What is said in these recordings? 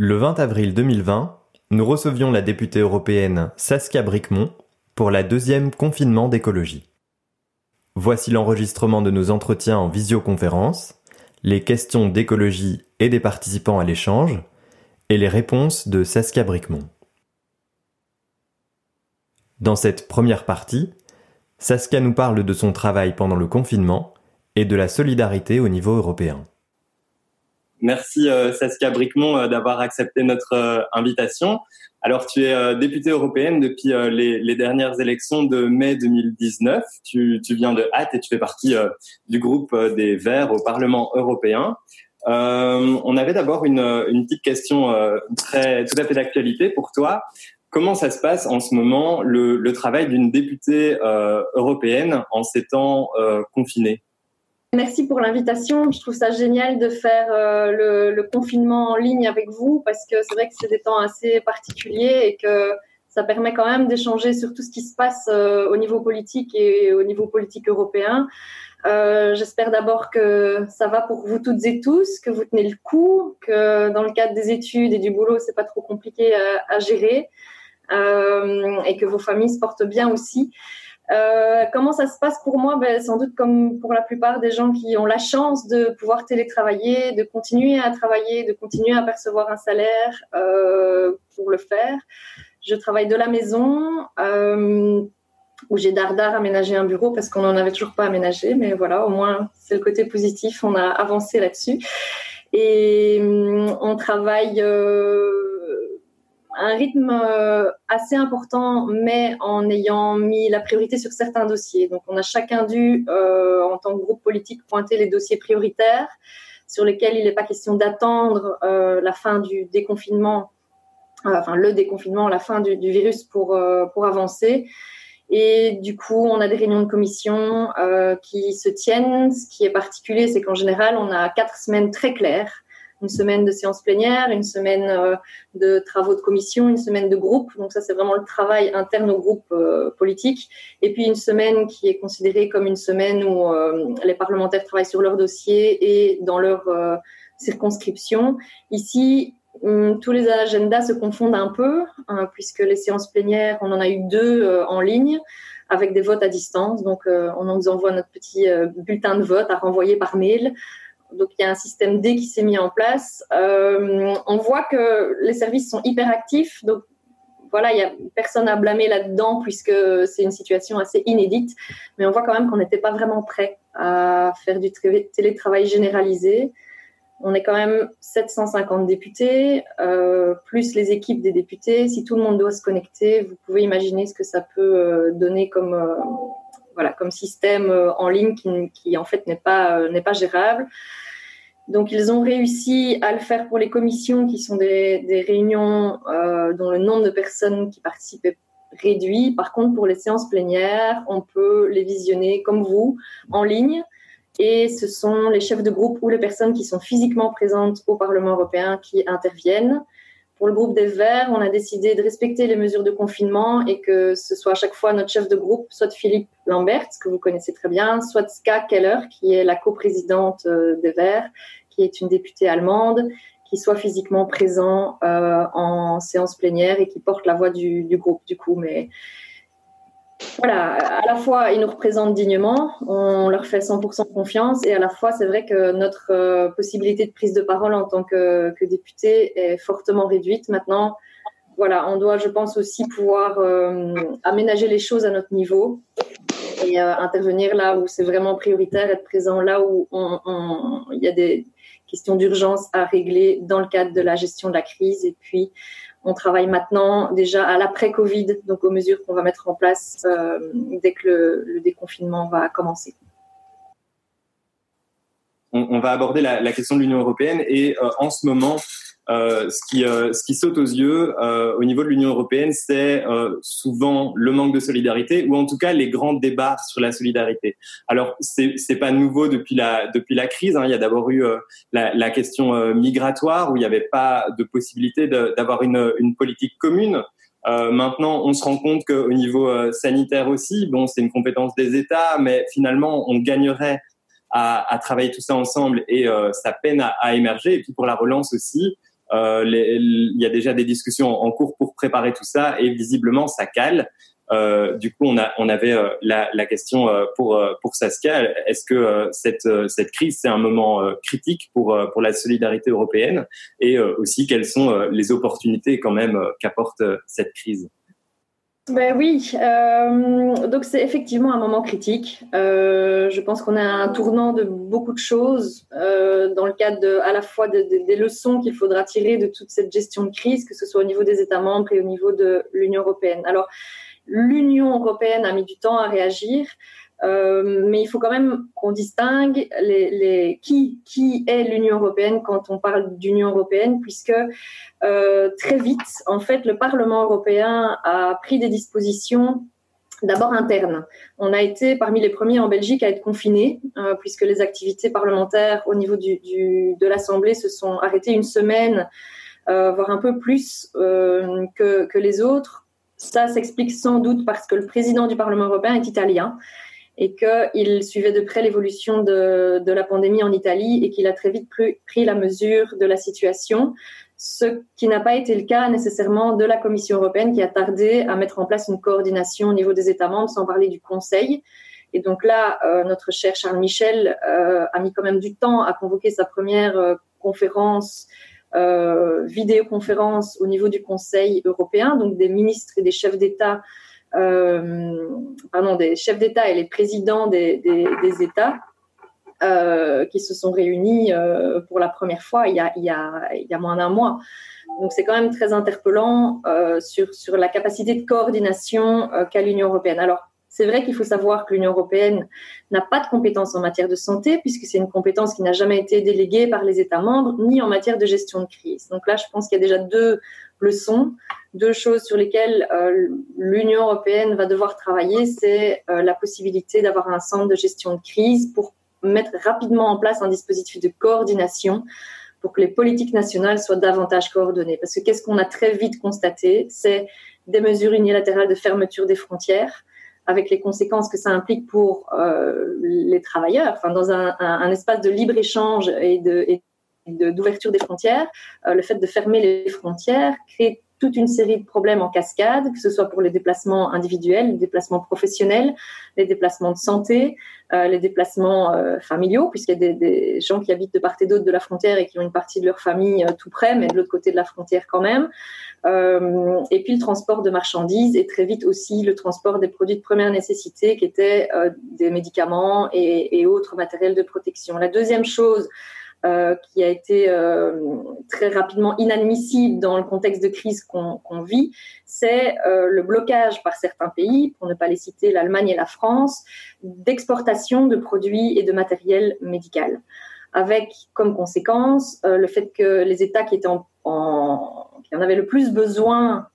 Le 20 avril 2020, nous recevions la députée européenne Saskia Bricmont pour la deuxième confinement d'écologie. Voici l'enregistrement de nos entretiens en visioconférence, les questions d'écologie et des participants à l'échange, et les réponses de Saskia Bricmont. Dans cette première partie, Saskia nous parle de son travail pendant le confinement et de la solidarité au niveau européen. Merci euh, Saskia Bricmont euh, d'avoir accepté notre euh, invitation. Alors tu es députée européenne depuis les, dernières élections de mai 2019. Tu, viens de Hâte et tu fais partie du groupe des Verts au Parlement européen. on avait d'abord une, petite question très tout à fait d'actualité pour toi. Comment ça se passe en ce moment le travail d'une députée européenne en ces temps confinés? Merci pour l'invitation. Je trouve ça génial de faire euh, le, confinement en ligne avec vous parce que c'est vrai que c'est des temps assez particuliers et que ça permet quand même d'échanger sur tout ce qui se passe euh, au niveau politique et au niveau politique européen. Euh, J'espère d'abord que ça va pour vous toutes et tous, que vous tenez le coup, que dans le cadre des études et du boulot, c'est pas trop compliqué à, à gérer euh, et que vos familles se portent bien aussi. Euh, comment ça se passe pour moi? Ben, Sans doute comme pour la plupart des gens qui ont la chance de pouvoir télétravailler, de continuer à travailler, de continuer à percevoir un salaire euh, pour le faire. Je travaille de la maison euh, où j'ai dardard aménagé un bureau parce qu'on n'en avait toujours pas aménagé. Mais voilà, au moins, c'est le côté positif. On a avancé là-dessus. Et on travaille... Euh, un rythme euh, assez important, mais en ayant mis la priorité sur certains dossiers. Donc, on a chacun dû, euh, en tant que groupe politique, pointer les dossiers prioritaires sur lesquels il n'est pas question d'attendre euh, la fin du déconfinement, enfin le déconfinement, la fin du, virus pour pour avancer. Et du coup, on a des réunions de commission qui se tiennent. Ce qui est particulier, c'est qu'en général, on a quatre semaines très claires une semaine de séance plénière, une semaine euh, de travaux de commission, une semaine de groupe. Donc ça, c'est vraiment le travail interne au groupe euh, politique. Et puis une semaine qui est considérée comme une semaine où euh, les parlementaires travaillent sur leur dossier et dans leur circonscription. Ici, hum, tous les agendas se confondent un peu, hein, puisque les séances plénières, on en a eu deux en ligne avec des votes à distance. Donc, on nous envoie notre petit bulletin de vote à renvoyer par mail. Donc il y a un système D qui s'est mis en place. Euh, on voit que les services sont hyper actifs. Donc voilà, il y a personne à blâmer là-dedans puisque c'est une situation assez inédite. Mais on voit quand même qu'on n'était pas vraiment prêt à faire du télétravail généralisé. On est quand même 750 députés, euh, plus les équipes des députés. Si tout le monde doit se connecter, vous pouvez imaginer ce que ça peut euh, donner comme voilà, comme système euh, en ligne qui, en fait n'est pas, euh, n'est pas gérable. Donc, ils ont réussi à le faire pour les commissions, qui sont des, réunions euh, dont le nombre de personnes qui participent est réduit. Par contre, pour les séances plénières, on peut les visionner comme vous, en ligne. Et ce sont les chefs de groupe ou les personnes qui sont physiquement présentes au Parlement européen qui interviennent. Pour le groupe des Verts, on a décidé de respecter les mesures de confinement et que ce soit à chaque fois notre chef de groupe, soit Philippe Lambert, que vous connaissez très bien, soit Ska Keller, qui est la coprésidente euh, des Verts, qui est une députée allemande, qui soit physiquement présent euh, en séance plénière et qui porte la voix du, du groupe du coup. Mais voilà, à la fois ils nous représentent dignement, on leur fait 100% confiance et à la fois c'est vrai que notre euh, possibilité de prise de parole en tant que, député est fortement réduite. Maintenant, voilà, on doit, je pense aussi pouvoir euh, aménager les choses à notre niveau et euh, intervenir là où c'est vraiment prioritaire, être présent là où il y a des questions d'urgence à régler dans le cadre de la gestion de la crise et puis on travaille maintenant déjà à l'après-Covid, donc aux mesures qu'on va mettre en place euh, dès que le, déconfinement va commencer. On, va aborder la, question de l'Union européenne et euh, en ce moment, euh, ce, qui, euh, ce qui saute aux yeux euh, au niveau de l'Union européenne, c'est souvent le manque de solidarité ou en tout cas les grands débats sur la solidarité. Alors c'est c'est pas nouveau depuis la depuis la crise. Hein. Il y a d'abord eu la, la, question migratoire où il n'y avait pas de possibilité d'avoir une, une politique commune. Euh, maintenant, on se rend compte qu'au niveau sanitaire aussi, bon, c'est une compétence des États, mais finalement, on gagnerait à, à travailler tout ça ensemble et ça peine à, à, émerger. Et puis pour la relance aussi, il y a déjà des discussions en cours pour préparer tout ça et visiblement ça cale. Euh, du coup, on, a, on avait euh, la, la, question euh, pour, pour Saskia. Est-ce que cette, cette crise, c'est un moment critique pour, pour la solidarité européenne? Et aussi, quelles sont les opportunités quand même qu'apporte cette crise? Ben oui, euh, donc c'est effectivement un moment critique. Euh, je pense qu'on a un tournant de beaucoup de choses euh, dans le cadre de, à la fois de, de, des leçons qu'il faudra tirer de toute cette gestion de crise, que ce soit au niveau des États membres et au niveau de l'Union européenne. Alors, L'Union européenne a mis du temps à réagir. Euh, mais il faut quand même qu'on distingue qui, est l'Union européenne quand on parle d'Union européenne, puisque euh, très vite, en fait, le Parlement européen a pris des dispositions d'abord internes. On a été parmi les premiers en Belgique à être confinés, euh, puisque les activités parlementaires au niveau de l'Assemblée se sont arrêtées une semaine, voire un peu plus que, que les autres ça s'explique sans doute parce que le président du Parlement européen est italien et qu'il suivait de près l'évolution de, la pandémie en Italie et qu'il a très vite pris la mesure de la situation, ce qui n'a pas été le cas nécessairement de la Commission européenne qui a tardé à mettre en place une coordination au niveau des États membres, sans parler du Conseil. Et donc là, euh, notre cher Charles Michel euh, a mis quand même du temps à convoquer sa première euh, conférence vidéoconférence au niveau du Conseil européen, donc des ministres et des chefs d'État, pardon, des chefs d'État et les présidents des, des, États euh, qui se sont réunis euh, pour la première fois il y a, il y a, il y a moins d'un mois. Donc c'est quand même très interpellant euh, sur, sur la capacité de coordination euh, qu'a l'Union européenne. Alors c'est vrai qu'il faut savoir que l'Union européenne n'a pas de compétences en matière de santé, puisque c'est une compétence qui n'a jamais été déléguée par les États membres, ni en matière de gestion de crise. Donc là, je pense qu'il y a déjà deux leçons, deux choses sur lesquelles euh, l'Union européenne va devoir travailler. C'est euh, la possibilité d'avoir un centre de gestion de crise pour mettre rapidement en place un dispositif de coordination pour que les politiques nationales soient davantage coordonnées. Parce que qu'est-ce qu'on a très vite constaté C'est des mesures unilatérales de fermeture des frontières avec les conséquences que ça implique pour euh, les travailleurs. Enfin, dans un, un, un, espace de libre échange et de et d'ouverture des frontières, euh, le fait de fermer les frontières crée toute une série de problèmes en cascade, que ce soit pour les déplacements individuels, les déplacements professionnels, les déplacements de santé, euh, les déplacements euh, familiaux, puisqu'il y a des, gens qui habitent de part et d'autre de la frontière et qui ont une partie de leur famille tout près, mais de l'autre côté de la frontière quand même. Et puis le transport de marchandises et très vite aussi le transport des produits de première nécessité, qui étaient des médicaments et autres matériels de protection. La deuxième chose, euh, qui a été euh, très rapidement inadmissible dans le contexte de crise qu'on qu vit, c'est euh, le blocage par certains pays, pour ne pas les citer, l'Allemagne et la France, d'exportation de produits et de matériel médical, avec comme conséquence le fait que les États qui en, avaient le plus besoin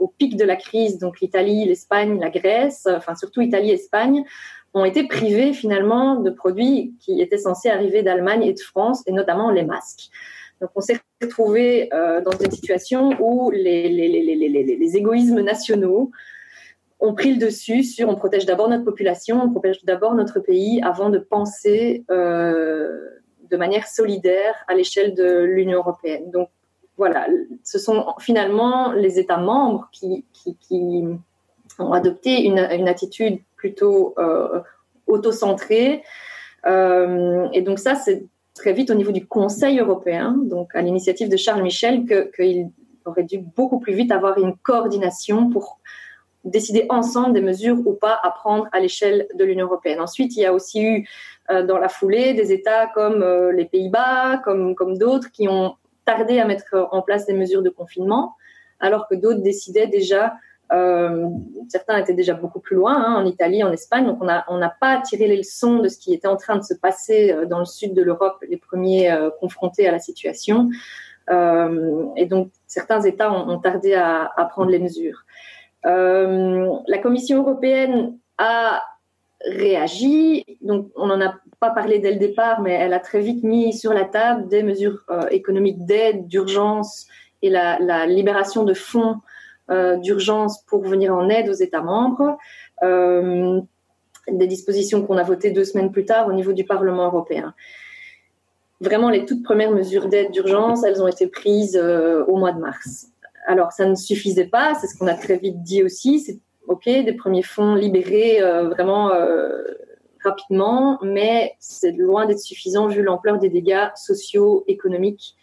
au pic de la crise, donc l'Italie, l'Espagne, la Grèce, enfin surtout Italie, Espagne, ont été privés finalement de produits qui étaient censés arriver d'Allemagne et de France, et notamment les masques. Donc on s'est retrouvé euh, dans une situation où les, les, égoïsmes nationaux ont pris le dessus sur on protège d'abord notre population, on protège d'abord notre pays avant de penser euh, de manière solidaire à l'échelle de l'Union européenne. Donc voilà, ce sont finalement les États membres qui ont adopté une, attitude plutôt euh, auto-centré. Euh, et donc ça, c'est très vite au niveau du Conseil européen, donc à l'initiative de Charles Michel, qu'il aurait dû beaucoup plus vite avoir une coordination pour décider ensemble des mesures ou pas à prendre à l'échelle de l'Union européenne. Ensuite, il y a aussi eu euh, dans la foulée des États comme les Pays-Bas, comme, comme d'autres, qui ont tardé à mettre en place des mesures de confinement, alors que d'autres décidaient déjà euh, certains étaient déjà beaucoup plus loin, hein, en Italie, en Espagne. Donc, on n'a pas tiré les leçons de ce qui était en train de se passer euh, dans le sud de l'Europe, les premiers euh, confrontés à la situation. Et donc, certains États ont, tardé à, prendre les mesures. La Commission européenne a réagi. Donc, on n'en a pas parlé dès le départ, mais elle a très vite mis sur la table des mesures économiques d'aide, d'urgence et la, libération de fonds d'urgence pour venir en aide aux États membres. Euh, des dispositions qu'on a votées deux semaines plus tard au niveau du Parlement européen. vraiment les toutes premières mesures d'aide d'urgence, elles ont été prises au mois de mars. Alors, ça ne suffisait pas, c'est ce qu'on a très vite dit aussi. C'est OK, des premiers fonds libérés vraiment rapidement, mais c'est loin d'être suffisant vu l'ampleur des dégâts sociaux, économiques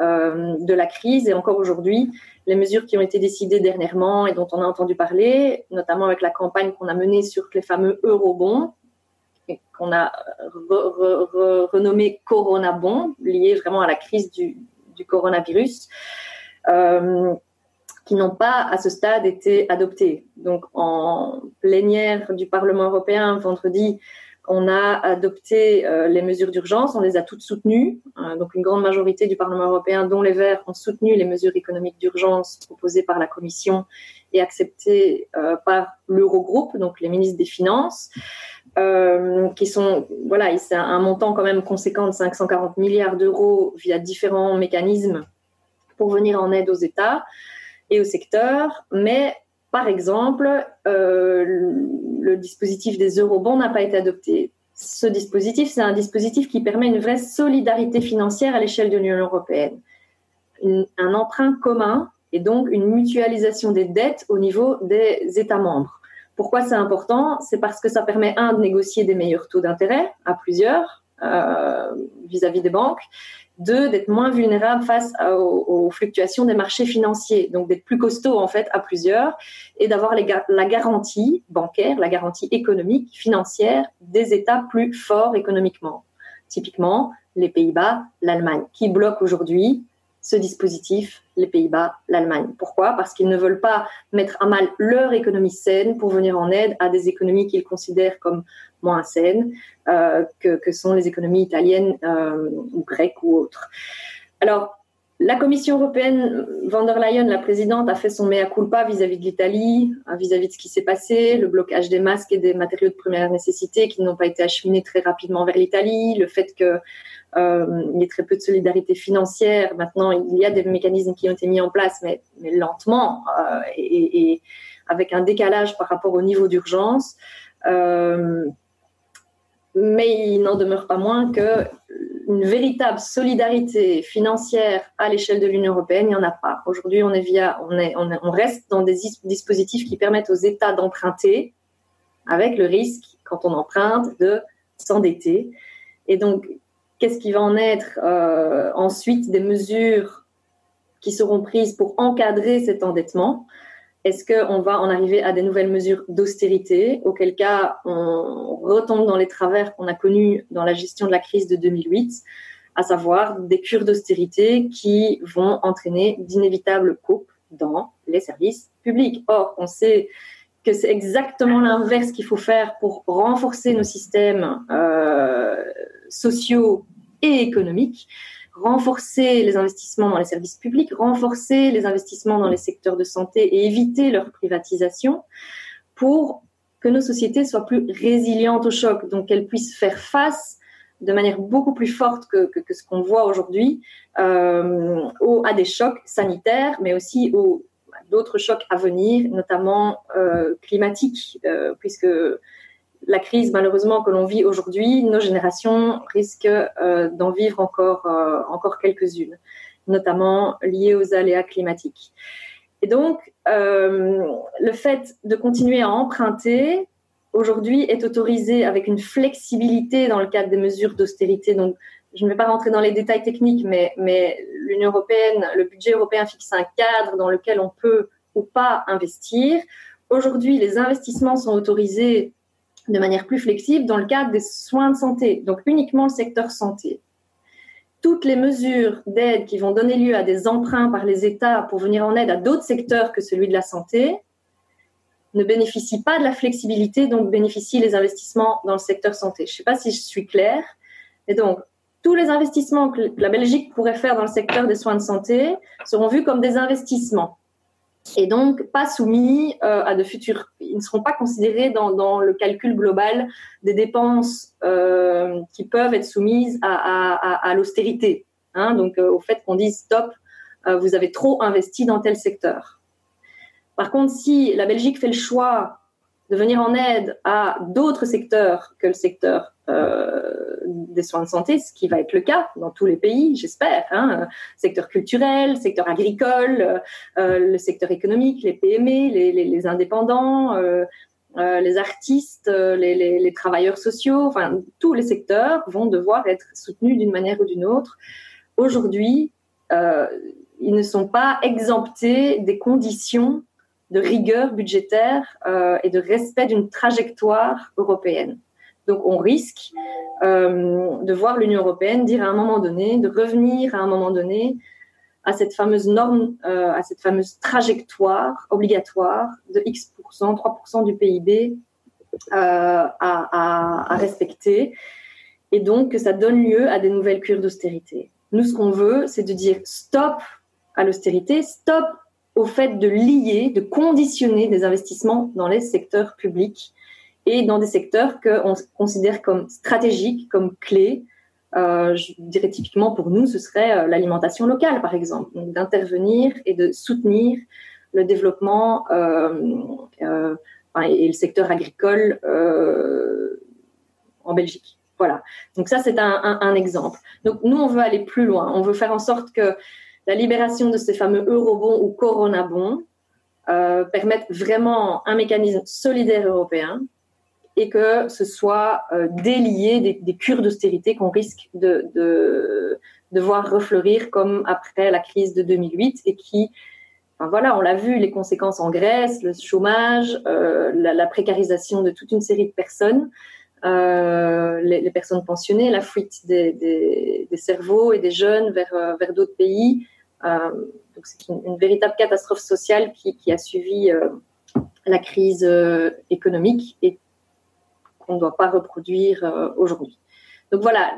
euh, de la crise. Et encore aujourd'hui, les mesures qui ont été décidées dernièrement et dont on a entendu parler, notamment avec la campagne qu'on a menée sur les fameux eurobonds, qu'on a renommé Corona Bond, lié vraiment à la crise du, coronavirus, euh, qui n'ont pas à ce stade été adoptés. Donc en plénière du Parlement européen vendredi, on a adopté euh, les mesures d'urgence, on les a toutes soutenues. Euh, donc une grande majorité du Parlement européen, dont les Verts, ont soutenu les mesures économiques d'urgence proposées par la Commission et acceptées euh, par l'Eurogroupe, donc les ministres des Finances, qui sont, voilà, c'est un montant quand même conséquent de 540 milliards d'euros via différents mécanismes pour venir en aide aux États et au secteur. Mais par exemple, euh, le dispositif des eurobonds n'a pas été adopté. Ce dispositif, c'est un dispositif qui permet une vraie solidarité financière à l'échelle de l'Union européenne. un emprunt commun et donc une mutualisation des dettes au niveau des États membres. Pourquoi c'est important? C'est parce que ça permet, un, de négocier des meilleurs taux d'intérêt à plusieurs vis à -vis des banques, deux, d'être moins vulnérable face aux, fluctuations des marchés financiers, donc d'être plus costaud en fait à plusieurs et d'avoir la garantie bancaire, la garantie économique, financière des États plus forts économiquement. Typiquement, les Pays-Bas, l'Allemagne, qui bloquent aujourd'hui ce dispositif, les Pays-Bas, l'Allemagne. Pourquoi? Parce qu'ils ne veulent pas mettre à mal leur économie saine pour venir en aide à des économies qu'ils considèrent comme moins saines, euh, que, sont les économies italiennes euh, ou grecques ou autres. Alors, la Commission européenne, van der Leyen, la présidente, a fait son mea culpa vis-à-vis de l'Italie, hein, vis-à-vis de ce qui s'est passé, le blocage des masques et des matériaux de première nécessité qui n'ont pas été acheminés très rapidement vers l'Italie, le fait que euh, y a très peu de solidarité financière. Maintenant, il y a des mécanismes qui ont été mis en place, mais, lentement euh, et, avec un décalage par rapport au niveau d'urgence. Euh, mais il n'en demeure pas moins que une véritable solidarité financière à l'échelle de l'Union européenne, il n'y en a pas. Aujourd'hui, on est via, on, est, on, reste dans des dispositifs qui permettent aux États d'emprunter, avec le risque, quand on emprunte, de s'endetter. Et donc, Qu'est-ce qui va en être euh, ensuite des mesures qui seront prises pour encadrer cet endettement? Est-ce qu'on va en arriver à des nouvelles mesures d'austérité, auquel cas on retombe dans les travers qu'on a connus dans la gestion de la crise de 2008, à savoir des cures d'austérité qui vont entraîner d'inévitables coupes dans les services publics? Or, on sait que c'est exactement l'inverse qu'il faut faire pour renforcer nos systèmes euh, sociaux et économiques, renforcer les investissements dans les services publics, renforcer les investissements dans les secteurs de santé et éviter leur privatisation pour que nos sociétés soient plus résilientes au choc, donc qu'elles puissent faire face de manière beaucoup plus forte que, ce qu'on voit aujourd'hui euh, à des chocs sanitaires, mais aussi aux d'autres chocs à venir, notamment euh, climatiques, euh, puisque la crise malheureusement que l'on vit aujourd'hui, nos générations risquent euh, d'en vivre encore, euh, encore quelques-unes, notamment liées aux aléas climatiques. Et donc, euh, le fait de continuer à emprunter aujourd'hui est autorisé avec une flexibilité dans le cadre des mesures d'austérité. Donc, je ne vais pas rentrer dans les détails techniques, mais, mais l'Union européenne, le budget européen fixe un cadre dans lequel on peut ou pas investir. Aujourd'hui, les investissements sont autorisés de manière plus flexible dans le cadre des soins de santé, donc uniquement le secteur santé. Toutes les mesures d'aide qui vont donner lieu à des emprunts par les États pour venir en aide à d'autres secteurs que celui de la santé ne bénéficient pas de la flexibilité dont bénéficient les investissements dans le secteur santé. Je ne sais pas si je suis claire. Et donc, tous les investissements que la Belgique pourrait faire dans le secteur des soins de santé seront vus comme des investissements et donc pas soumis euh, à de futurs. Ils ne seront pas considérés dans, dans le calcul global des dépenses euh, qui peuvent être soumises à, à, à l'austérité. Hein, donc euh, au fait qu'on dise stop, euh, vous avez trop investi dans tel secteur. Par contre, si la Belgique fait le choix de venir en aide à d'autres secteurs que le secteur des soins de santé, ce qui va être le cas dans tous les pays, j'espère. Hein, secteur culturel, secteur agricole, le secteur économique, les PME, les, les indépendants, euh, les artistes, euh, les, travailleurs sociaux, enfin tous les secteurs vont devoir être soutenus d'une manière ou d'une autre. Aujourd'hui, euh, ils ne sont pas exemptés des conditions de rigueur budgétaire et de respect d'une trajectoire européenne. Donc on risque de voir l'Union européenne dire à un moment donné, de revenir à un moment donné à cette fameuse norme, euh, à cette fameuse trajectoire obligatoire de X%, 3% du PIB euh, à, à, respecter. Et donc, que ça donne lieu à des nouvelles cures d'austérité. Nous, ce qu'on veut, c'est de dire stop à l'austérité, stop au fait de lier, de conditionner des investissements dans les secteurs publics et dans des secteurs qu'on considère comme stratégiques, comme clés, euh, je dirais typiquement pour nous, ce serait euh, l'alimentation locale, par exemple, d'intervenir et de soutenir le développement euh, et, le secteur agricole en Belgique. Voilà. Donc ça, c'est un, exemple. Donc nous, on veut aller plus loin. On veut faire en sorte que la libération de ces fameux eurobonds ou coronabonds euh, permette vraiment un mécanisme solidaire européen et que ce soit euh, délié des, cures d'austérité qu'on risque de, de, voir refleurir comme après la crise de 2008 et qui, enfin voilà, on l'a vu, les conséquences en Grèce, le chômage, euh, la, précarisation de toute une série de personnes, euh, les, personnes pensionnées, la fuite des, des, cerveaux et des jeunes vers, vers d'autres pays. Donc c'est une, une, véritable catastrophe sociale qui, qui a suivi la crise économique et qu'on ne doit pas reproduire euh, aujourd'hui. Donc voilà,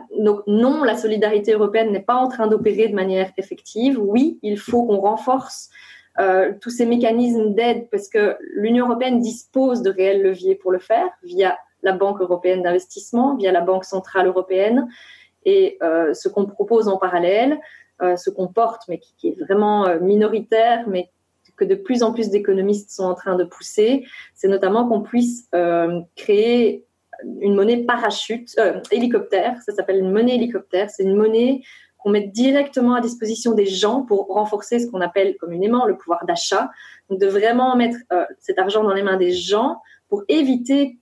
non, la solidarité européenne n'est pas en train d'opérer de manière effective. Oui, il faut qu'on renforce euh, tous ces mécanismes d'aide parce que l'Union européenne dispose de réels leviers pour le faire via la Banque européenne d'investissement, via la Banque centrale européenne. Et euh, ce qu'on propose en parallèle, ce qu'on porte, mais qui, est vraiment minoritaire, mais que de plus en plus d'économistes sont en train de pousser, c'est notamment qu'on puisse créer une monnaie parachute, euh, hélicoptère, ça s'appelle une monnaie hélicoptère, c'est une monnaie qu'on met directement à disposition des gens pour renforcer ce qu'on appelle communément le pouvoir d'achat, donc de vraiment mettre euh, cet argent dans les mains des gens pour éviter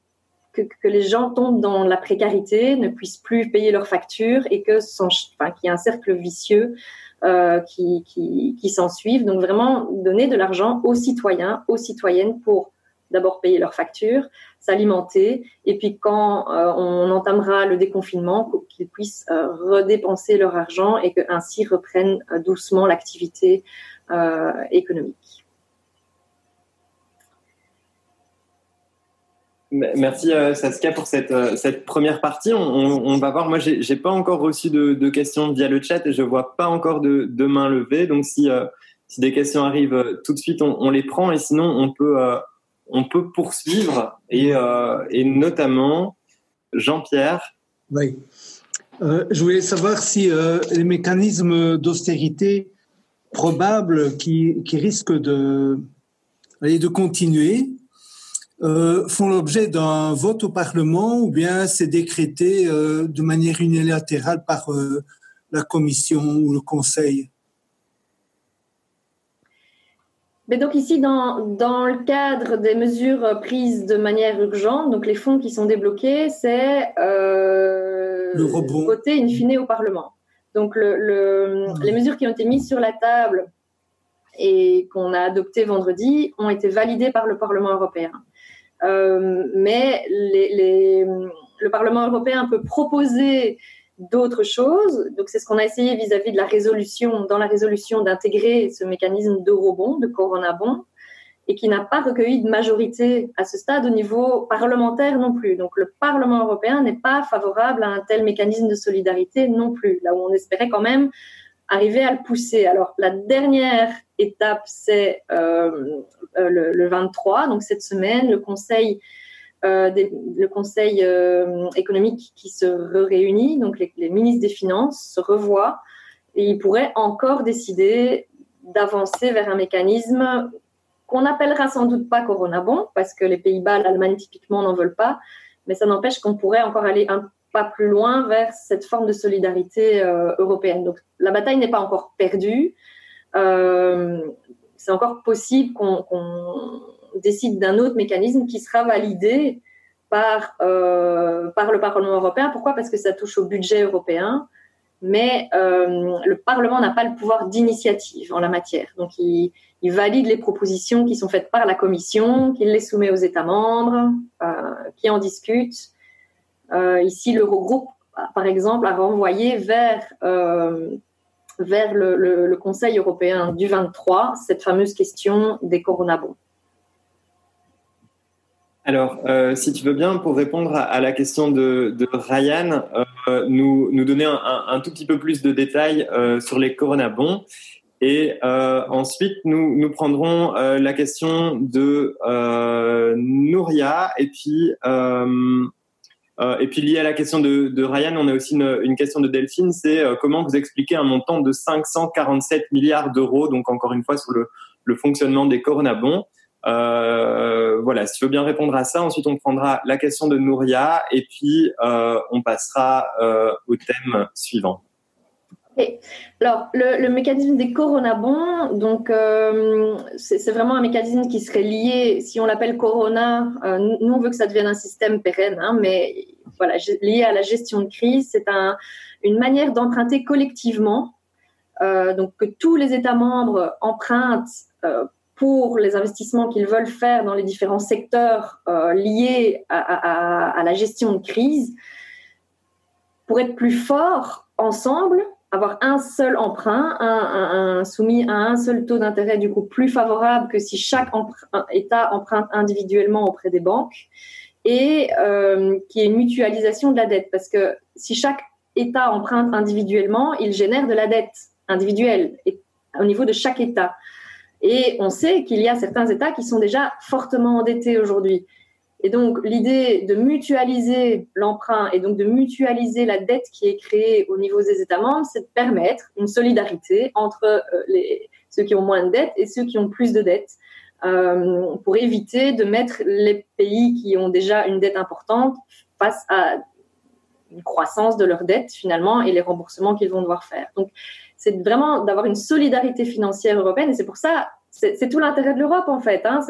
que, que, les gens tombent dans la précarité, ne puissent plus payer leurs factures et que enfin, qu'il y ait un cercle vicieux euh, qui, qui, qui s'en suive. Donc vraiment donner de l'argent aux citoyens, aux citoyennes pour d'abord payer leurs factures, s'alimenter, et puis quand euh, on entamera le déconfinement, qu'ils puissent euh, redépenser leur argent et qu'ainsi reprennent euh, doucement l'activité économique. Merci Saskia pour cette, cette première partie. On, va voir. Moi, j'ai pas encore reçu de, de, questions via le chat et je vois pas encore de, de mains levées. Donc, si, si des questions arrivent tout de suite, on, on les prend. Et sinon, on peut on peut poursuivre et, euh, notamment Jean-Pierre. Oui. Euh, je voulais savoir si euh, les mécanismes d'austérité probables qui, risquent de, continuer font l'objet d'un vote au Parlement ou bien c'est décrété de manière unilatérale par la Commission ou le Conseil? Mais donc ici, dans, dans le cadre des mesures prises de manière urgente, donc les fonds qui sont débloqués, c'est euh, voté in fine au Parlement. Donc le, le, les mesures qui ont été mises sur la table et qu'on a adoptées vendredi ont été validées par le Parlement européen. Euh, mais les, les, le Parlement européen peut proposer d'autres choses. Donc, c'est ce qu'on a essayé vis-à-vis de la résolution, dans la résolution, d'intégrer ce mécanisme d'eurobond, de coronabond, et qui n'a pas recueilli de majorité à ce stade au niveau parlementaire non plus. Donc, le Parlement européen n'est pas favorable à un tel mécanisme de solidarité non plus, là où on espérait quand même arriver à le pousser. Alors, la dernière étape, c'est euh, euh le, le 23, donc cette semaine, le Conseil euh, le Conseil euh, économique qui se réunit, donc les, ministres des Finances se revoient et ils pourraient encore décider d'avancer vers un mécanisme qu'on n'appellera sans doute pas Corona bon, parce que les Pays-Bas, l'Allemagne typiquement n'en veulent pas, mais ça n'empêche qu'on pourrait encore aller un pas plus loin vers cette forme de solidarité européenne. Donc la bataille n'est pas encore perdue. c'est encore possible qu'on décide d'un autre mécanisme qui sera validé par, par le Parlement européen. Pourquoi? Parce que ça touche au budget européen mais euh, le Parlement n'a pas le pouvoir d'initiative en la matière. Donc, il, valide les propositions qui sont faites par la Commission, qu'il les soumet aux États membres, euh, qui en discutent. Euh, ici, l'Eurogroupe, par exemple, a renvoyé vers, vers le, le, Conseil européen du 23 cette fameuse question des coronabons. Alors, euh, si tu veux bien, pour répondre à, la question de, Ryan, euh, nous, nous donner un, tout petit peu plus de détails euh, sur les coronabons. Et ensuite, nous, nous prendrons la question de Nouria. Et puis, et puis, lié à la question de, Ryan, on a aussi une, une question de Delphine. C'est comment vous expliquez un montant de 547 milliards d'euros, donc encore une fois sur le, le fonctionnement des coronabons. Euh, voilà, si tu veux bien répondre à ça, ensuite on prendra la question de Nouria et puis euh, on passera euh, au thème suivant. Alors, le, mécanisme des coronabons, donc c'est vraiment un mécanisme qui serait lié, si on l'appelle corona, nous on veut que ça devienne un système pérenne, hein, mais voilà, lié à la gestion de crise, c'est un, une manière d'emprunter collectivement, donc que tous les États membres empruntent pour les investissements qu'ils veulent faire dans les différents secteurs euh, liés à, la gestion de crise, pour être plus forts ensemble, avoir un seul emprunt, un, soumis à un seul taux d'intérêt du coup plus favorable que si chaque État emprunte individuellement auprès des banques, et euh, qui est une mutualisation de la dette, parce que si chaque État emprunte individuellement, il génère de la dette individuelle au niveau de chaque État. Et on sait qu'il y a certains États qui sont déjà fortement endettés aujourd'hui. Et donc, l'idée de mutualiser l'emprunt et donc de mutualiser la dette qui est créée au niveau des États membres, c'est de permettre une solidarité entre euh, ceux qui ont moins de dettes et ceux qui ont plus de dettes, euh, pour éviter de mettre les pays qui ont déjà une dette importante face à une croissance de leur dette finalement et les remboursements qu'ils vont devoir faire. Donc, c'est vraiment d'avoir une solidarité financière européenne. Et c'est pour ça, c'est tout l'intérêt de l'Europe en fait. Hein.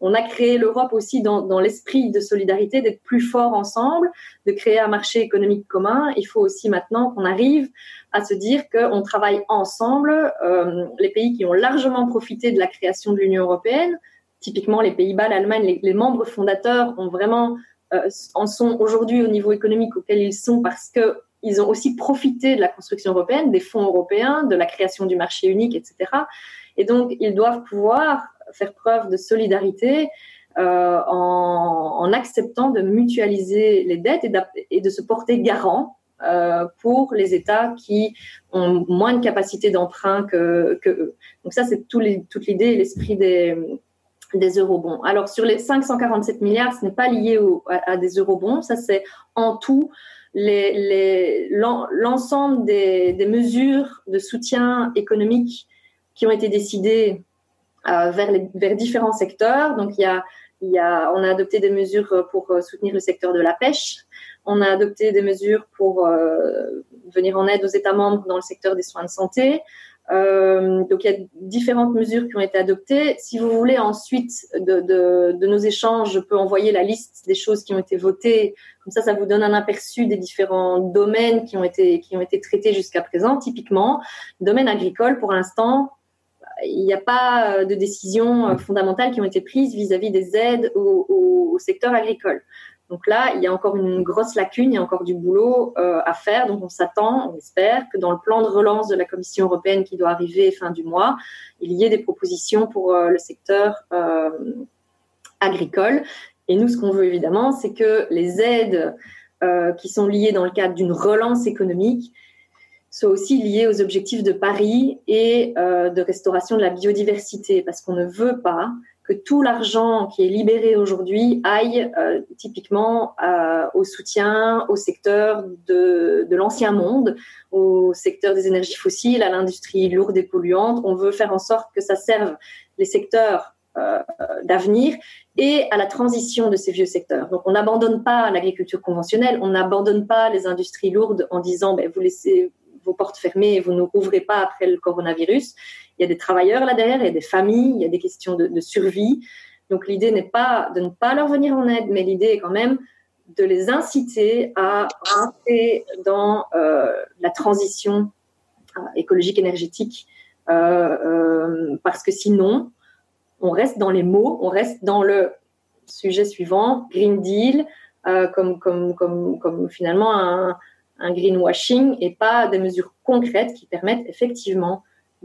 on a créé l'Europe aussi dans, l'esprit de solidarité, d'être plus fort ensemble, de créer un marché économique commun. Il faut aussi maintenant qu'on arrive à se dire qu'on travaille ensemble. Euh, les pays qui ont largement profité de la création de l'Union européenne, typiquement les Pays-Bas, l'Allemagne, les, membres fondateurs ont vraiment euh, en sont aujourd'hui au niveau économique auquel ils sont parce que ils ont aussi profité de la construction européenne, des fonds européens, de la création du marché unique, etc. Et donc, ils doivent pouvoir faire preuve de solidarité euh, en, acceptant de mutualiser les dettes et, de se porter garant euh, pour les États qui ont moins de capacité d'emprunt que, eux. Donc ça, c'est tout toute l'idée et l'esprit des, eurobonds. Alors sur les 547 milliards, ce n'est pas lié à, des eurobonds, ça c'est en tout l'ensemble des, mesures de soutien économique qui ont été décidées euh, vers, différents secteurs. Donc, on a adopté des mesures pour euh, soutenir le secteur de la pêche. On a adopté des mesures pour euh, venir en aide aux États membres dans le secteur des soins de santé. Euh, donc il y a différentes mesures qui ont été adoptées. Si vous voulez ensuite de, nos échanges, je peux envoyer la liste des choses qui ont été votées. Comme ça, ça vous donne un aperçu des différents domaines qui ont été qui ont été traités jusqu'à présent. Typiquement, domaine agricole, pour l'instant, il n'y a pas de décisions fondamentales qui ont été prises vis-à-vis des aides au secteur agricole. Donc là, il y a encore une grosse lacune, il y a encore du boulot euh, à faire. Donc on s'attend, on espère que dans le plan de relance de la Commission européenne qui doit arriver fin du mois, il y ait des propositions pour euh, le secteur euh, agricole. Et nous, ce qu'on veut évidemment, c'est que les aides qui sont liées dans le cadre d'une relance économique soient aussi liées aux objectifs de Paris et de restauration de la biodiversité, parce qu'on ne veut pas que tout l'argent qui est libéré aujourd'hui aille euh, typiquement euh, au soutien au secteur de, de l'ancien monde, au secteur des énergies fossiles, à l'industrie lourde et polluante. On veut faire en sorte que ça serve les secteurs d'avenir et à la transition de ces vieux secteurs. Donc on n'abandonne pas l'agriculture conventionnelle, on n'abandonne pas les industries lourdes en disant ben, vous laissez vos portes fermées et vous ne rouvrez pas après le coronavirus. Il y a des travailleurs là derrière, il y a des familles, il y a des questions de, survie. Donc l'idée n'est pas de ne pas leur venir en aide, mais l'idée est quand même de les inciter à rentrer dans euh, la transition euh, écologique énergétique, euh, parce que sinon, on reste dans les mots, on reste dans le sujet suivant, Green Deal, comme, comme, comme, comme finalement un, un greenwashing et pas des mesures concrètes qui permettent effectivement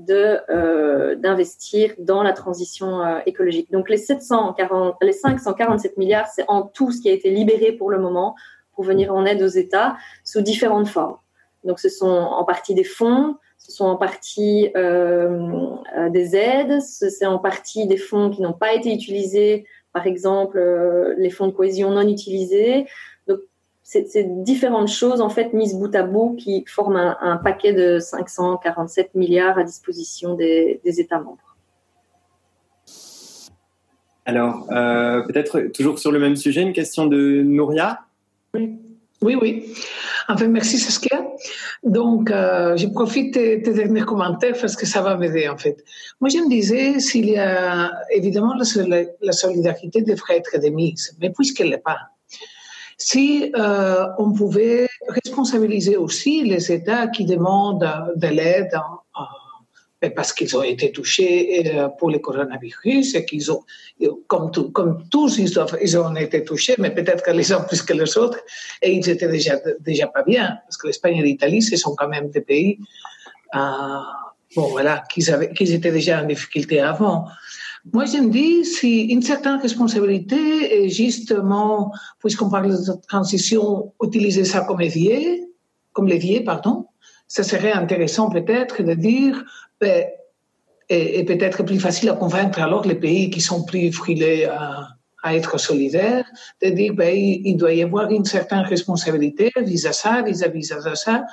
euh, d'investir dans la transition euh, écologique. Donc les 740, les 547 milliards, c'est en tout ce qui a été libéré pour le moment pour venir en aide aux États sous différentes formes. Donc ce sont en partie des fonds, ce sont en partie euh, des aides, c'est en partie des fonds qui n'ont pas été utilisés, par exemple les fonds de cohésion non utilisés, c'est différentes choses en fait mises bout à bout qui forment un, un paquet de 547 milliards à disposition des, des États membres. Alors, euh, peut-être toujours sur le même sujet, une question de Nouria? Oui, oui. oui. Enfin, merci Saskia. Donc, euh, je profite de tes derniers commentaires parce que ça va m'aider en fait. Moi, je me disais s'il y a évidemment la, la solidarité devrait être de mise, mais puisqu'elle n'est pas, si euh, on pouvait responsabiliser aussi les États qui demandent de l'aide euh, parce qu'ils ont été touchés euh, pour le coronavirus et qu'ils ont, comme, tous, ils, ont été touchés, mais peut-être que les uns plus que les autres, et ils étaient déjà, déjà pas bien, parce que l'Espagne et l'Italie, ce sont quand même des pays, euh, bon voilà, qu'ils avaient, qu'ils étaient déjà en difficulté avant. Moi, je me dis si une certaine responsabilité est justement, puisqu'on parle de transition, utiliser ça comme levier, comme levier, pardon, ça serait intéressant peut-être de dire, ben, et, peut-être plus facile à convaincre alors les pays qui sont plus frilés à, être solidaires, de dire, ben, il, doit y avoir une certaine responsabilité vis-à ça, vis-à-vis -vis ça,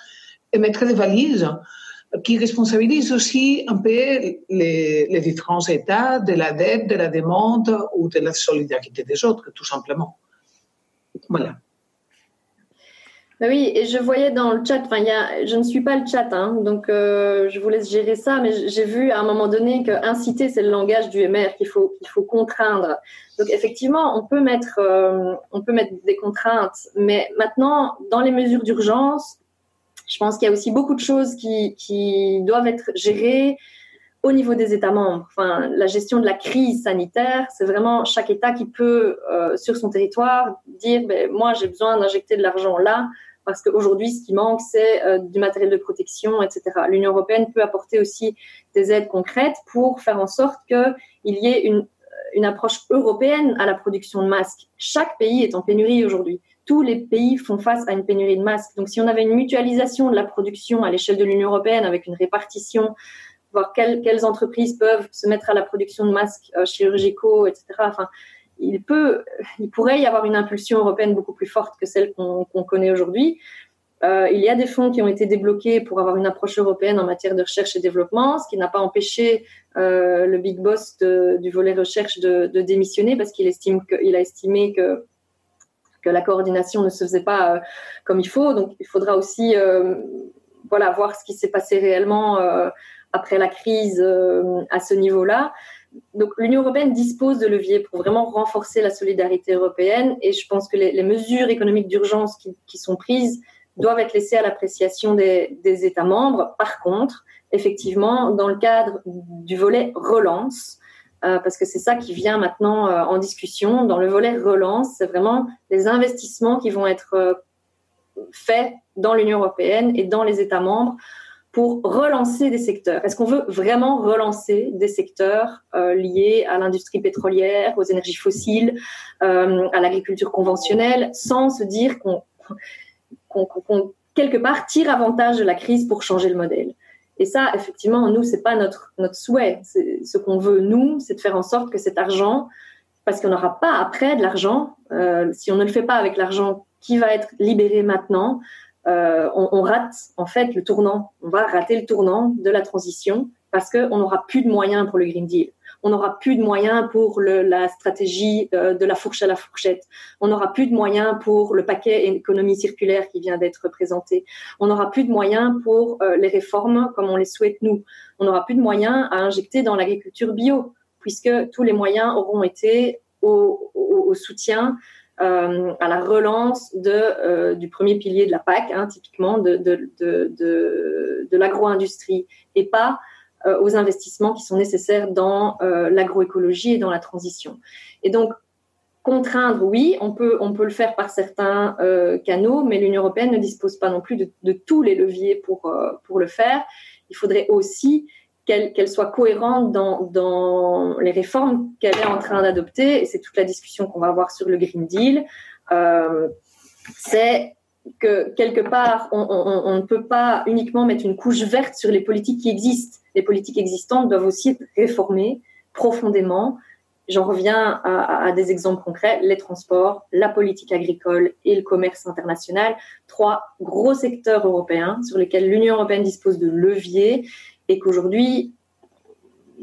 et mettre des valises qui responsabilise aussi un peu les, différents états de la dette, de la demande ou de la solidarité des autres, tout simplement. Voilà. Ben oui, et je voyais dans le chat, y a, je ne suis pas le chat, hein, donc euh, je vous laisse gérer ça, mais j'ai vu à un moment donné que inciter, c'est le langage du MR qu'il faut, qu'il faut contraindre. Donc effectivement, on peut mettre, euh, on peut mettre des contraintes, mais maintenant, dans les mesures d'urgence, je pense qu'il y a aussi beaucoup de choses qui, doivent être gérées au niveau des États membres. Enfin, la gestion de la crise sanitaire, c'est vraiment chaque État qui peut, euh, sur son territoire, dire ben, moi, j'ai besoin d'injecter de l'argent là, parce qu'aujourd'hui, ce qui manque, c'est euh, du matériel de protection, etc. L'Union européenne peut apporter aussi des aides concrètes pour faire en sorte qu'il y ait une, une approche européenne à la production de masques. Chaque pays est en pénurie aujourd'hui tous les pays font face à une pénurie de masques. Donc, si on avait une mutualisation de la production à l'échelle de l'Union européenne avec une répartition, voir quelles, entreprises peuvent se mettre à la production de masques euh, chirurgicaux, etc. Enfin, il peut, il pourrait y avoir une impulsion européenne beaucoup plus forte que celle qu'on qu connaît aujourd'hui. Euh, il y a des fonds qui ont été débloqués pour avoir une approche européenne en matière de recherche et développement, ce qui n'a pas empêché euh, le big boss du volet recherche de, démissionner parce qu'il estime qu'il a estimé que que la coordination ne se faisait pas euh, comme il faut. Donc, il faudra aussi voilà, voir ce qui s'est passé réellement après la crise à ce niveau-là. Donc, l'Union européenne dispose de leviers pour vraiment renforcer la solidarité européenne et je pense que les, mesures économiques d'urgence qui, sont prises doivent être laissées à l'appréciation des, États membres. Par contre, effectivement, dans le cadre du volet relance, euh, parce que c'est ça qui vient maintenant euh, en discussion. Dans le volet relance, c'est vraiment les investissements qui vont être euh, faits dans l'Union européenne et dans les États membres pour relancer des secteurs. Est-ce qu'on veut vraiment relancer des secteurs liés à l'industrie pétrolière, aux énergies fossiles, à l'agriculture conventionnelle, sans se dire qu'on qu qu quelque part tire avantage de la crise pour changer le modèle et ça, effectivement, nous, c'est pas notre, souhait. Ce qu'on veut, nous, c'est de faire en sorte que cet argent, parce qu'on n'aura pas après de l'argent, euh, si on ne le fait pas avec l'argent qui va être libéré maintenant, euh, on, rate en fait le tournant. On va rater le tournant de la transition parce qu'on n'aura plus de moyens pour le Green Deal. On n'aura plus de moyens pour le, la stratégie euh, de la fourche à la fourchette. On n'aura plus de moyens pour le paquet économie circulaire qui vient d'être présenté. On n'aura plus de moyens pour euh, les réformes comme on les souhaite nous. On n'aura plus de moyens à injecter dans l'agriculture bio, puisque tous les moyens auront été au, au, au soutien euh, à la relance de, euh, du premier pilier de la PAC, hein, typiquement de, de, de, de, l'agro-industrie, et pas aux investissements qui sont nécessaires dans euh, l'agroécologie et dans la transition. Et donc, contraindre, oui, on peut, on peut le faire par certains euh, canaux, mais l'Union européenne ne dispose pas non plus de, tous les leviers pour, euh, pour le faire. Il faudrait aussi qu'elle qu soit cohérente dans, dans les réformes qu'elle est en train d'adopter. Et c'est toute la discussion qu'on va avoir sur le Green Deal. Euh, c'est que quelque part, on, ne peut pas uniquement mettre une couche verte sur les politiques qui existent. Les politiques existantes doivent aussi être réformées profondément. J'en reviens à, des exemples concrets, les transports, la politique agricole et le commerce international, trois gros secteurs européens sur lesquels l'Union européenne dispose de leviers et qu'aujourd'hui,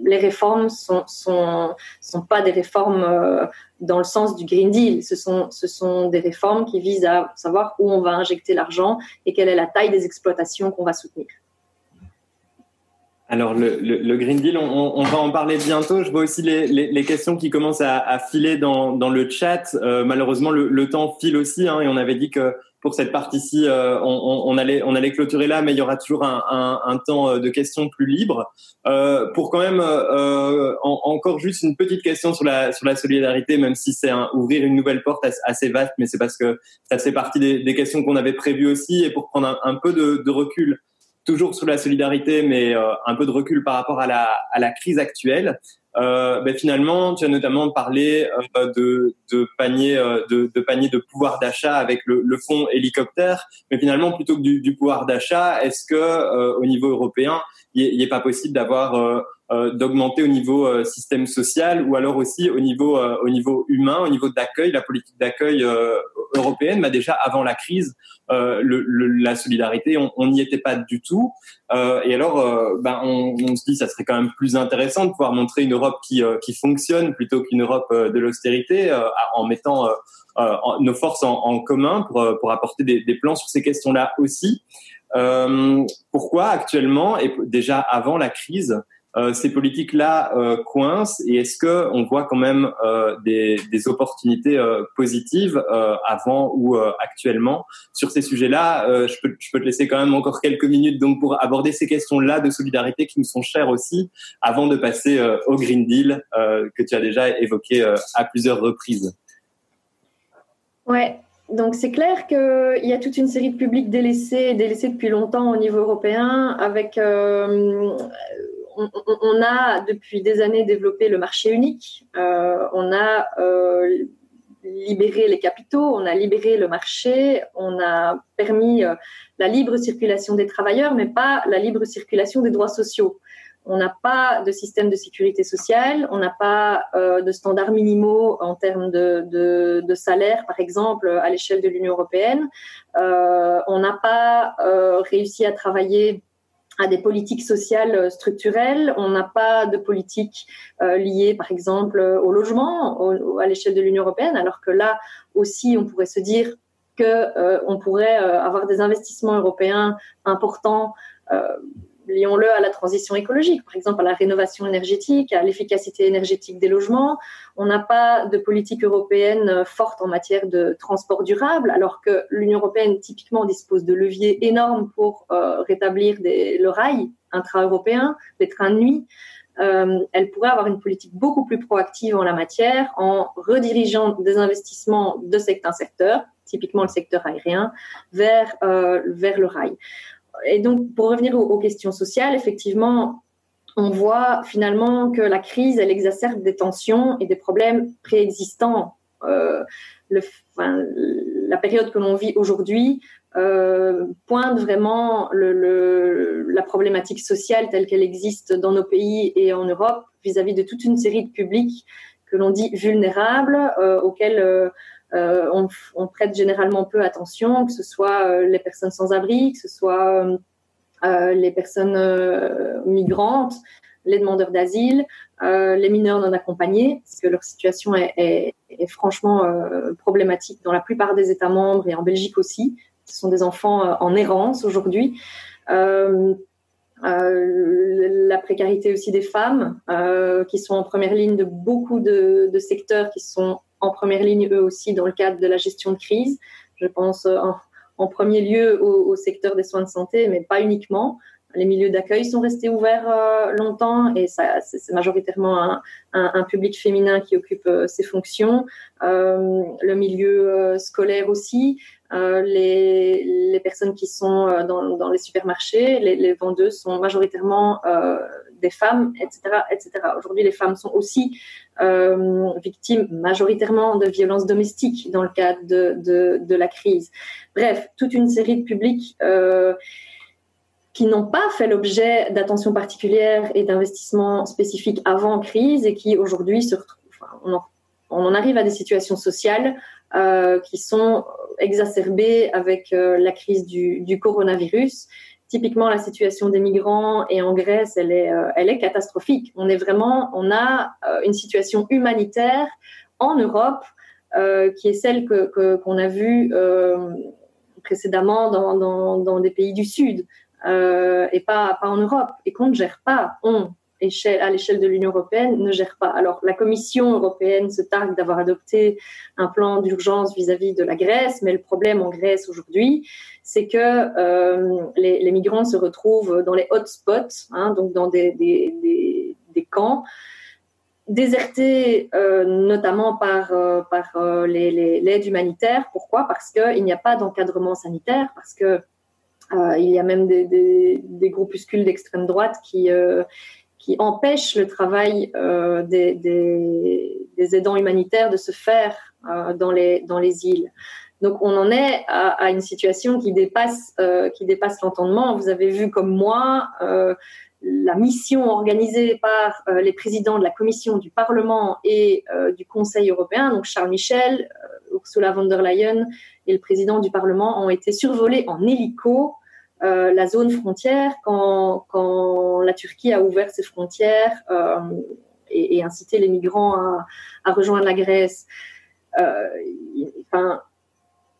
les réformes sont, sont, sont pas des réformes euh, dans le sens du Green Deal. Ce sont, des réformes qui visent à savoir où on va injecter l'argent et quelle est la taille des exploitations qu'on va soutenir. Alors le, Green Deal, on, va en parler bientôt. Je vois aussi les, questions qui commencent à, filer dans, le chat. Euh, malheureusement, le, le, temps file aussi, hein, et on avait dit que pour cette partie-ci, euh, on, on, allait, on allait clôturer là, mais il y aura toujours un, un, un temps euh, de questions plus libre. Euh, pour quand même euh, en, encore juste une petite question sur la, sur la solidarité, même si c'est ouvrir une nouvelle porte assez vaste, mais c'est parce que ça fait partie des, des questions qu'on avait prévues aussi, et pour prendre un, un peu de, de recul toujours sur la solidarité, mais euh, un peu de recul par rapport à la, à la crise actuelle. Euh, ben finalement, tu as notamment parlé euh, de, de panier euh, de, panier de pouvoir d'achat avec le, le fonds hélicoptère, mais finalement plutôt que du, du pouvoir d'achat, est-ce que euh, au niveau européen, il n'est pas possible d'avoir euh, euh, d'augmenter au niveau euh, système social ou alors aussi au niveau au niveau humain, au niveau d'accueil, la politique d'accueil européenne. Mais déjà avant la crise, la solidarité, on n'y était pas du tout. et alors, ben, on, se dit, ça serait quand même plus intéressant de pouvoir montrer une Europe qui fonctionne plutôt qu'une Europe de l'austérité, en mettant nos forces en, commun pour apporter des plans sur ces questions-là aussi. Pourquoi actuellement et déjà avant la crise euh, ces politiques-là euh, coincent et est-ce que on voit quand même euh, des, des, opportunités euh, positives euh, avant ou euh, actuellement? Sur ces sujets-là je peux, je, peux, te laisser quand même encore quelques minutes donc pour aborder ces questions-là de solidarité qui nous sont chères aussi avant de passer au Green Deal que tu as déjà évoqué à plusieurs reprises. Ouais, donc c'est clair qu'il y a toute une série de publics délaissés, délaissés depuis longtemps au niveau européen, avec euh, on, a depuis des années développé le marché unique. Euh, on a euh, libéré les capitaux, on a libéré le marché, on a permis la libre circulation des travailleurs, mais pas la libre circulation des droits sociaux. On n'a pas de système de sécurité sociale, on n'a pas euh, de standards minimaux en termes de, salaire, par exemple, à l'échelle de l'Union européenne. Euh, on n'a pas euh, réussi à travailler à des politiques sociales structurelles. On n'a pas de politique liée, par exemple, au logement à l'échelle de l'Union européenne, alors que là aussi, on pourrait se dire que euh, on pourrait avoir des investissements européens importants lions-le à la transition écologique, par exemple à la rénovation énergétique, à l'efficacité énergétique des logements. On n'a pas de politique européenne forte en matière de transport durable, alors que l'Union européenne typiquement dispose de leviers énormes pour euh, rétablir le rail intra-européen, les trains de nuit. Euh, elle pourrait avoir une politique beaucoup plus proactive en la matière en redirigeant des investissements de certains secteurs, typiquement le secteur aérien, euh, vers le rail et donc, pour revenir aux, questions sociales, effectivement, on voit finalement que la crise, elle exacerbe des tensions et des problèmes préexistants. Euh, la période que l'on vit aujourd'hui euh, pointe vraiment la problématique sociale telle qu'elle existe dans nos pays et en Europe vis-à-vis -vis de toute une série de publics que l'on dit vulnérables, euh, auxquels euh, on, prête généralement peu attention, que ce soit euh, les personnes sans abri, que ce soit euh, les personnes migrantes, les demandeurs d'asile, les mineurs non accompagnés, parce que leur situation est, franchement problématique dans la plupart des États membres et en Belgique aussi. Ce sont des enfants en errance aujourd'hui. la précarité aussi des femmes qui sont en première ligne de beaucoup de, secteurs qui sont en première ligne eux aussi dans le cadre de la gestion de crise. Je pense en, en premier lieu au, secteur des soins de santé, mais pas uniquement. Les milieux d'accueil sont restés ouverts euh, longtemps et c'est majoritairement un, public féminin qui occupe euh, ces fonctions. Euh, le milieu scolaire aussi. Les, personnes qui sont dans, les supermarchés, les, vendeuses sont majoritairement des femmes, etc., etc. Aujourd'hui, les femmes sont aussi victimes majoritairement de violences domestiques dans le cadre de, de, la crise. Bref, toute une série de publics qui n'ont pas fait l'objet d'attention particulière et d'investissements spécifiques avant crise et qui aujourd'hui se retrouvent. on, en, on, en, arrive à des situations sociales euh, qui sont exacerbées avec euh, la crise du, coronavirus typiquement la situation des migrants et en Grèce, elle est, euh, elle est catastrophique. On est vraiment, on a une situation humanitaire en Europe qui est celle que qu'on a vue précédemment dans, dans, des pays du Sud et pas en Europe et qu'on ne gère pas. On à l'échelle de l'Union européenne ne gère pas. Alors la Commission européenne se targue d'avoir adopté un plan d'urgence vis-à-vis de la Grèce, mais le problème en Grèce aujourd'hui, c'est que euh, les, les, migrants se retrouvent dans les hotspots, hein, donc dans des, camps désertés euh, notamment par, euh, par euh, l'aide humanitaire. Pourquoi? Parce qu'il n'y a pas d'encadrement sanitaire, parce que euh, il y a même des, groupuscules d'extrême droite qui, euh, qui empêche le travail euh, des, aidants humanitaires de se faire euh, dans, les, îles. Donc on en est à, une situation qui dépasse, euh, l'entendement. Vous avez vu comme moi euh, la mission organisée par euh, les présidents de la Commission, du Parlement et euh, du Conseil européen, donc Charles Michel, Ursula von der Leyen et le président du Parlement ont été survolés en hélico euh, la zone frontière quand, quand, la Turquie a ouvert ses frontières euh, et, incité les migrants à, à rejoindre la Grèce. Euh,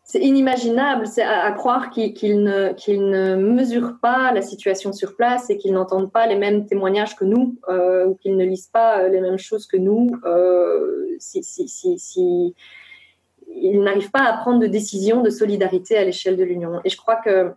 c'est inimaginable c'est à, croire qu'ils qu ne, qu ne mesurent pas la situation sur place et qu'ils n'entendent pas les mêmes témoignages que nous ou qu'ils ne lisent pas les mêmes choses que nous. Ils n'arrivent pas à prendre de décision de solidarité à l'échelle de l'Union. Et je crois que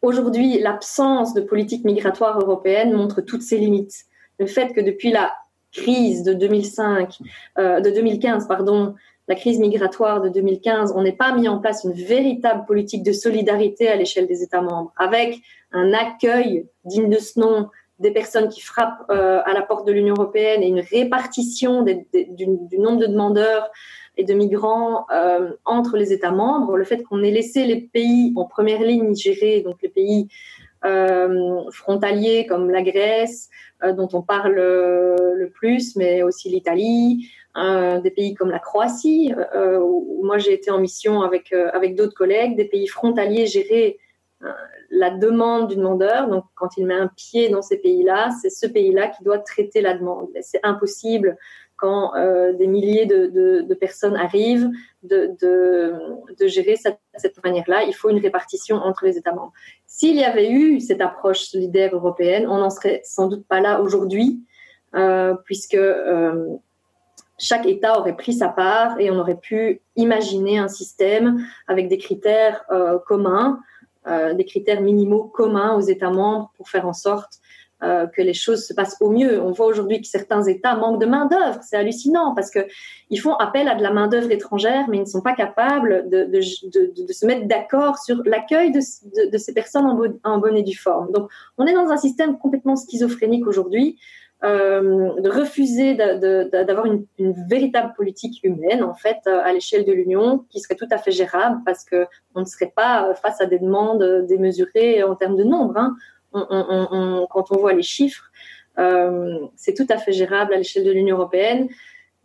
Aujourd'hui, l'absence de politique migratoire européenne montre toutes ses limites. Le fait que depuis la crise de 2005, euh, 2015, pardon, la crise migratoire de 2015, on n'ait pas mis en place une véritable politique de solidarité à l'échelle des États membres, avec un accueil digne de ce nom des personnes qui frappent euh, à la porte de l'Union européenne et une répartition du, du, nombre de demandeurs et de migrants euh, entre les États membres, le fait qu'on ait laissé les pays en première ligne gérer, donc les pays euh, frontaliers comme la Grèce, euh, dont on parle le plus, mais aussi l'Italie, euh, des pays comme la Croatie, euh, où moi j'ai été en mission avec, euh, avec d'autres collègues, des pays frontaliers gérer la demande du demandeur. Donc, quand il met un pied dans ces pays-là, c'est ce pays-là qui doit traiter la demande. C'est impossible quand euh, des milliers de, personnes arrivent, de, gérer cette, manière-là. Il faut une répartition entre les États membres. S'il y avait eu cette approche solidaire européenne, on n'en serait sans doute pas là aujourd'hui, euh, puisque euh, chaque État aurait pris sa part et on aurait pu imaginer un système avec des critères communs, des critères minimaux communs aux États membres pour faire en sorte euh, que les choses se passent au mieux. On voit aujourd'hui que certains États manquent de main d'œuvre. C'est hallucinant parce que ils font appel à de la main d'œuvre étrangère, mais ils ne sont pas capables de, se mettre d'accord sur l'accueil de, ces personnes en, en bonne et due forme. Donc, on est dans un système complètement schizophrénique aujourd'hui. Euh, de refuser d'avoir une, véritable politique humaine en fait euh, à l'échelle de l'Union qui serait tout à fait gérable parce que on ne serait pas face à des demandes démesurées en termes de nombre. Hein quand on voit les chiffres, euh, c'est tout à fait gérable à l'échelle de l'Union européenne.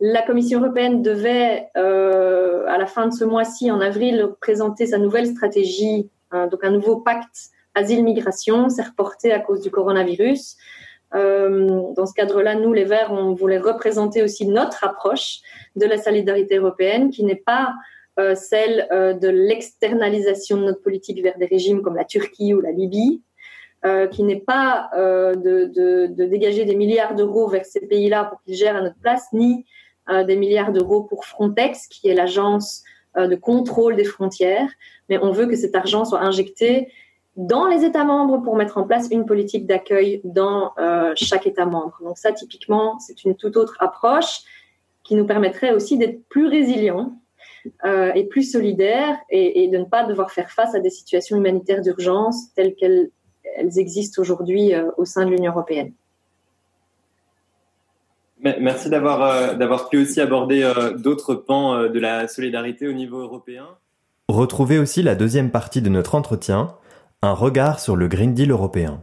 La Commission européenne devait, euh, à la fin de ce mois-ci, en avril, présenter sa nouvelle stratégie, euh, donc un nouveau pacte asile-migration. C'est reporté à cause du coronavirus. Dans ce cadre-là, nous, les Verts, on voulait représenter aussi notre approche de la solidarité européenne, qui n'est pas celle de l'externalisation de notre politique vers des régimes comme la Turquie ou la Libye, euh, qui n'est pas euh, de, dégager des milliards d'euros vers ces pays-là pour qu'ils gèrent à notre place, ni euh, des milliards d'euros pour Frontex, qui est l'agence euh, de contrôle des frontières, mais on veut que cet argent soit injecté dans les États membres pour mettre en place une politique d'accueil dans euh, chaque État membre. Donc ça, typiquement, c'est une toute autre approche qui nous permettrait aussi d'être plus résilients euh, et plus solidaires et, et, de ne pas devoir faire face à des situations humanitaires d'urgence telles qu'elles elles existent aujourd'hui euh, au sein de l'Union européenne. Merci d'avoir euh, d'avoir pu aussi aborder euh, d'autres pans de la solidarité au niveau européen. Retrouvez aussi la deuxième partie de notre entretien, un regard sur le Green Deal européen.